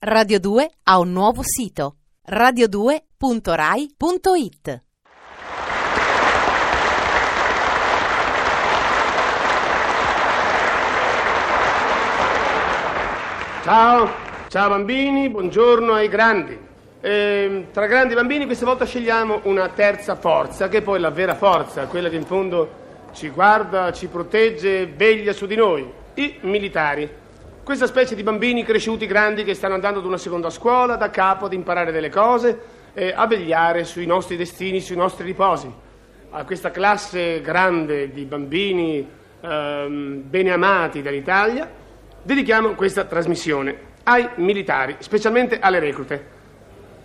Radio 2 ha un nuovo sito radio2.rai.it. Ciao, ciao bambini, buongiorno ai grandi. E, tra grandi bambini questa volta scegliamo una terza forza, che è poi la vera forza, quella che in fondo ci guarda, ci protegge, veglia su di noi, i militari. Questa specie di bambini cresciuti grandi che stanno andando ad una seconda scuola, da capo ad imparare delle cose, eh, a vegliare sui nostri destini, sui nostri riposi. A questa classe grande di bambini ehm, beneamati dall'Italia dedichiamo questa trasmissione ai militari, specialmente alle reclute.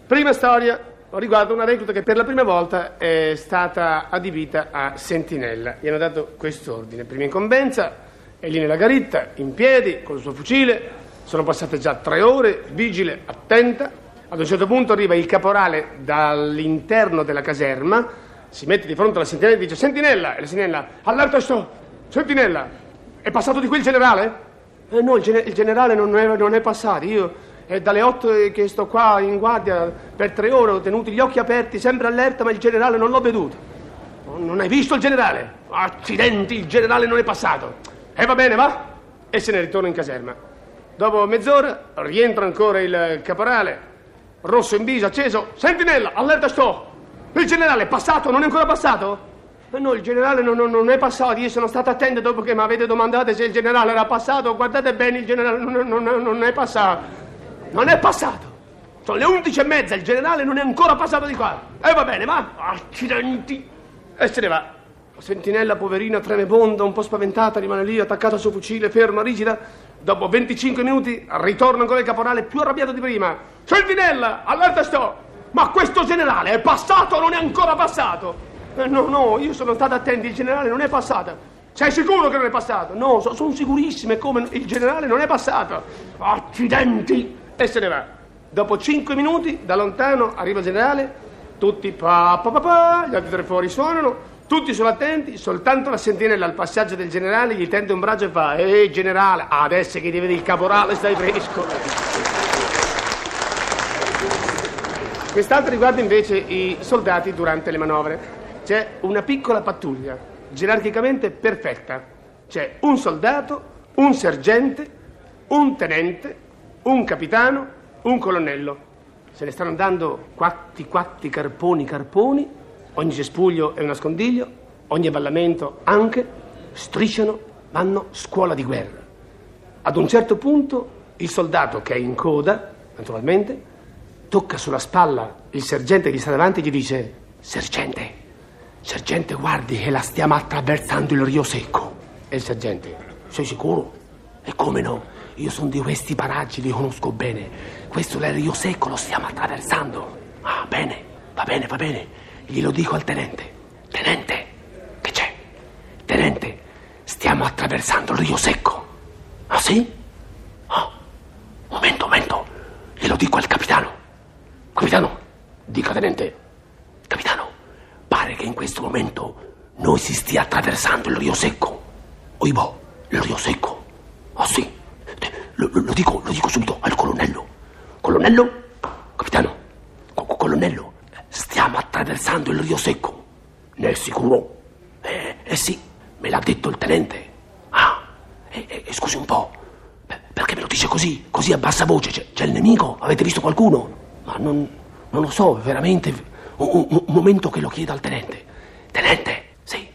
Prima storia riguarda una recluta che per la prima volta è stata adibita a sentinella. Gli hanno dato quest'ordine. Prima incombenza, è lì nella garitta, in piedi, con il suo fucile. Sono passate già tre ore, vigile, attenta. Ad un certo punto arriva il caporale dall'interno della caserma, si mette di fronte alla sentinella e dice: Sentinella! E la sentinella, allerta sto! Sentinella! È passato di qui il generale? Eh no, il, gen- il generale non è, non è, passato. Io è dalle otto che sto qua in guardia per tre ore, ho tenuto gli occhi aperti, sempre allerta, ma il generale non l'ho veduto. Non hai visto il generale? Accidenti, il generale non è passato. E va bene, va? E se ne ritorna in caserma. Dopo mezz'ora rientra ancora il caporale, rosso in viso, acceso. Sentinella, allerta sto! Il generale è passato, non è ancora passato? Ma no, il generale non, non, non, è passato. Io sono stato attento dopo che mi avete domandato se il generale era passato. Guardate bene, il generale non, non è passato. Non è passato. Sono le undici e mezza, il generale non è ancora passato di qua. E va bene, va? Accidenti! E se ne va. La sentinella, poverina, tremebonda, un po' spaventata, rimane lì attaccata al suo fucile, ferma, rigida. Dopo 25 minuti ritorna ancora il caporale più arrabbiato di prima. Sentinella, all'alta sto! Ma questo generale è passato o non è ancora passato? Eh, no, no, io sono stato attento, il generale non è passato. Sei sicuro che non è passato? No, so, sono sicurissimo, come il generale non è passato. Accidenti! E se ne va. Dopo 5 minuti, da lontano, arriva il generale, tutti pa pa pa pa, gli altri tre fuori suonano, tutti sono attenti, soltanto la sentinella al passaggio del generale gli tende un braccio e fa Ehi generale, adesso che ti vedi il caporale stai fresco. Quest'altro riguarda invece i soldati durante le manovre. C'è una piccola pattuglia, gerarchicamente perfetta. C'è un soldato, un sergente, un tenente, un capitano, un colonnello. Se ne stanno andando quatti, quatti, carponi, carponi Ogni cespuglio è un nascondiglio, ogni avvallamento anche, strisciano, vanno scuola di guerra. Ad un certo punto il soldato che è in coda, naturalmente, tocca sulla spalla il sergente che gli sta davanti e gli dice Sergente, sergente guardi che la stiamo attraversando il Rio Secco. E il sergente, sei sicuro? E come no? Io sono di questi paraggi, li conosco bene. Questo è il Rio Secco, lo stiamo attraversando. Ah, bene, va bene, va bene. Glielo dico al tenente. Tenente, che c'è? Tenente, stiamo attraversando il Rio Secco. Ah sì? Oh, momento, momento. Glielo dico al capitano. Capitano, dica tenente. Capitano, pare che in questo momento noi si stia attraversando il Rio Secco. Oibò, il Rio Secco. Ah sì? Lo, lo, dico, lo dico subito al colonnello. Colonnello? Capitano, co- colonnello, Stiamo attraversando il Rio Secco. Ne è sicuro? Eh, eh sì, me l'ha detto il tenente. Ah, eh, eh, scusi un po'. Perché me lo dice così? Così a bassa voce? C'è, c'è il nemico? Avete visto qualcuno? Ma non, non lo so, veramente. Un, un, un momento che lo chiedo al tenente. Tenente, sì.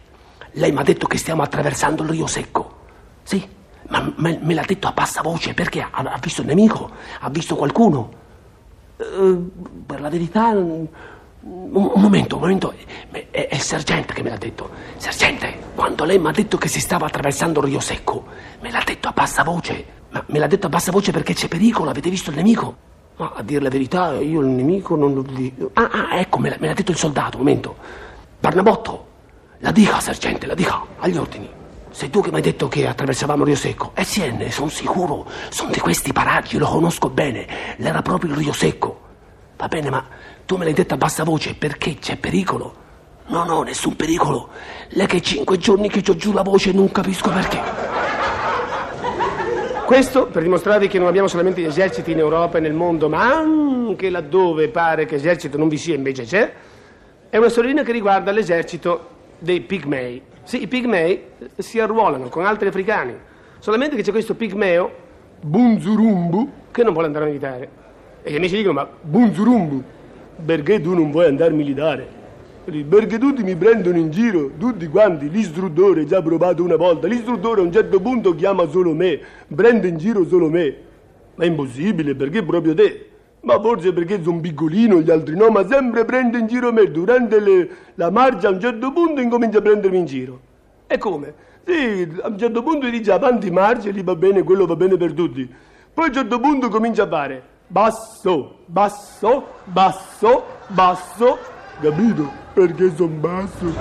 Lei mi ha detto che stiamo attraversando il Rio Secco. Sì, ma me, me l'ha detto a bassa voce perché ha, ha visto il nemico? Ha visto qualcuno? Uh, per la verità un, momento, un momento, è, è, il sergente che me l'ha detto. Sergente, quando lei mi ha detto che si stava attraversando Rio Secco, me l'ha detto a bassa voce. Ma me l'ha detto a bassa voce perché c'è pericolo, avete visto il nemico? Ma a dire la verità, io il nemico non lo. Ah, ah, ecco, me l'ha, me l'ha detto il soldato, un momento. Barnabotto, la dica, sergente, la dica, agli ordini. Sei tu che mi hai detto che attraversavamo Rio Secco? Eh sì, ne sono sicuro. Sono di questi paraggi, lo conosco bene. L'era proprio il Rio Secco. Va bene, ma tu me l'hai detto a bassa voce perché c'è pericolo? No, no, nessun pericolo. Lei che cinque giorni che ho giù la voce non capisco perché. Questo per dimostrarvi che non abbiamo solamente gli eserciti in Europa e nel mondo, ma anche laddove pare che esercito non vi sia invece c'è, è una storiellina che riguarda l'esercito dei pigmei. Sì, i pigmei si arruolano con altri africani, solamente che c'è questo pigmeo, Bunzurumbu, che non vuole andare a militare. E gli amici dicono, ma Bunzurumbu, perché tu non vuoi andare militare? Perché tutti mi prendono in giro, tutti quanti, l'istruttore già provato una volta, l'istruttore a un certo punto chiama solo me, prende in giro solo me. Ma è impossibile, perché proprio te? Ma forse perché sono piccolino, gli altri no, ma sempre prende in giro me. Durante le, la marcia a un certo punto incomincia a prendermi in giro. E come? Sì, a un certo punto dice avanti marcia, lì va bene, quello va bene per tutti. Poi a un certo punto comincia a fare basso, basso, basso, basso, capito? Perché sono basso.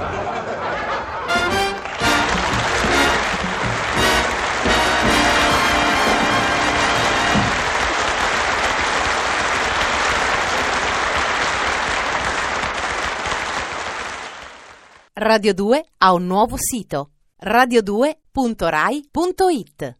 Radio 2 ha un nuovo sito radio2.rai.it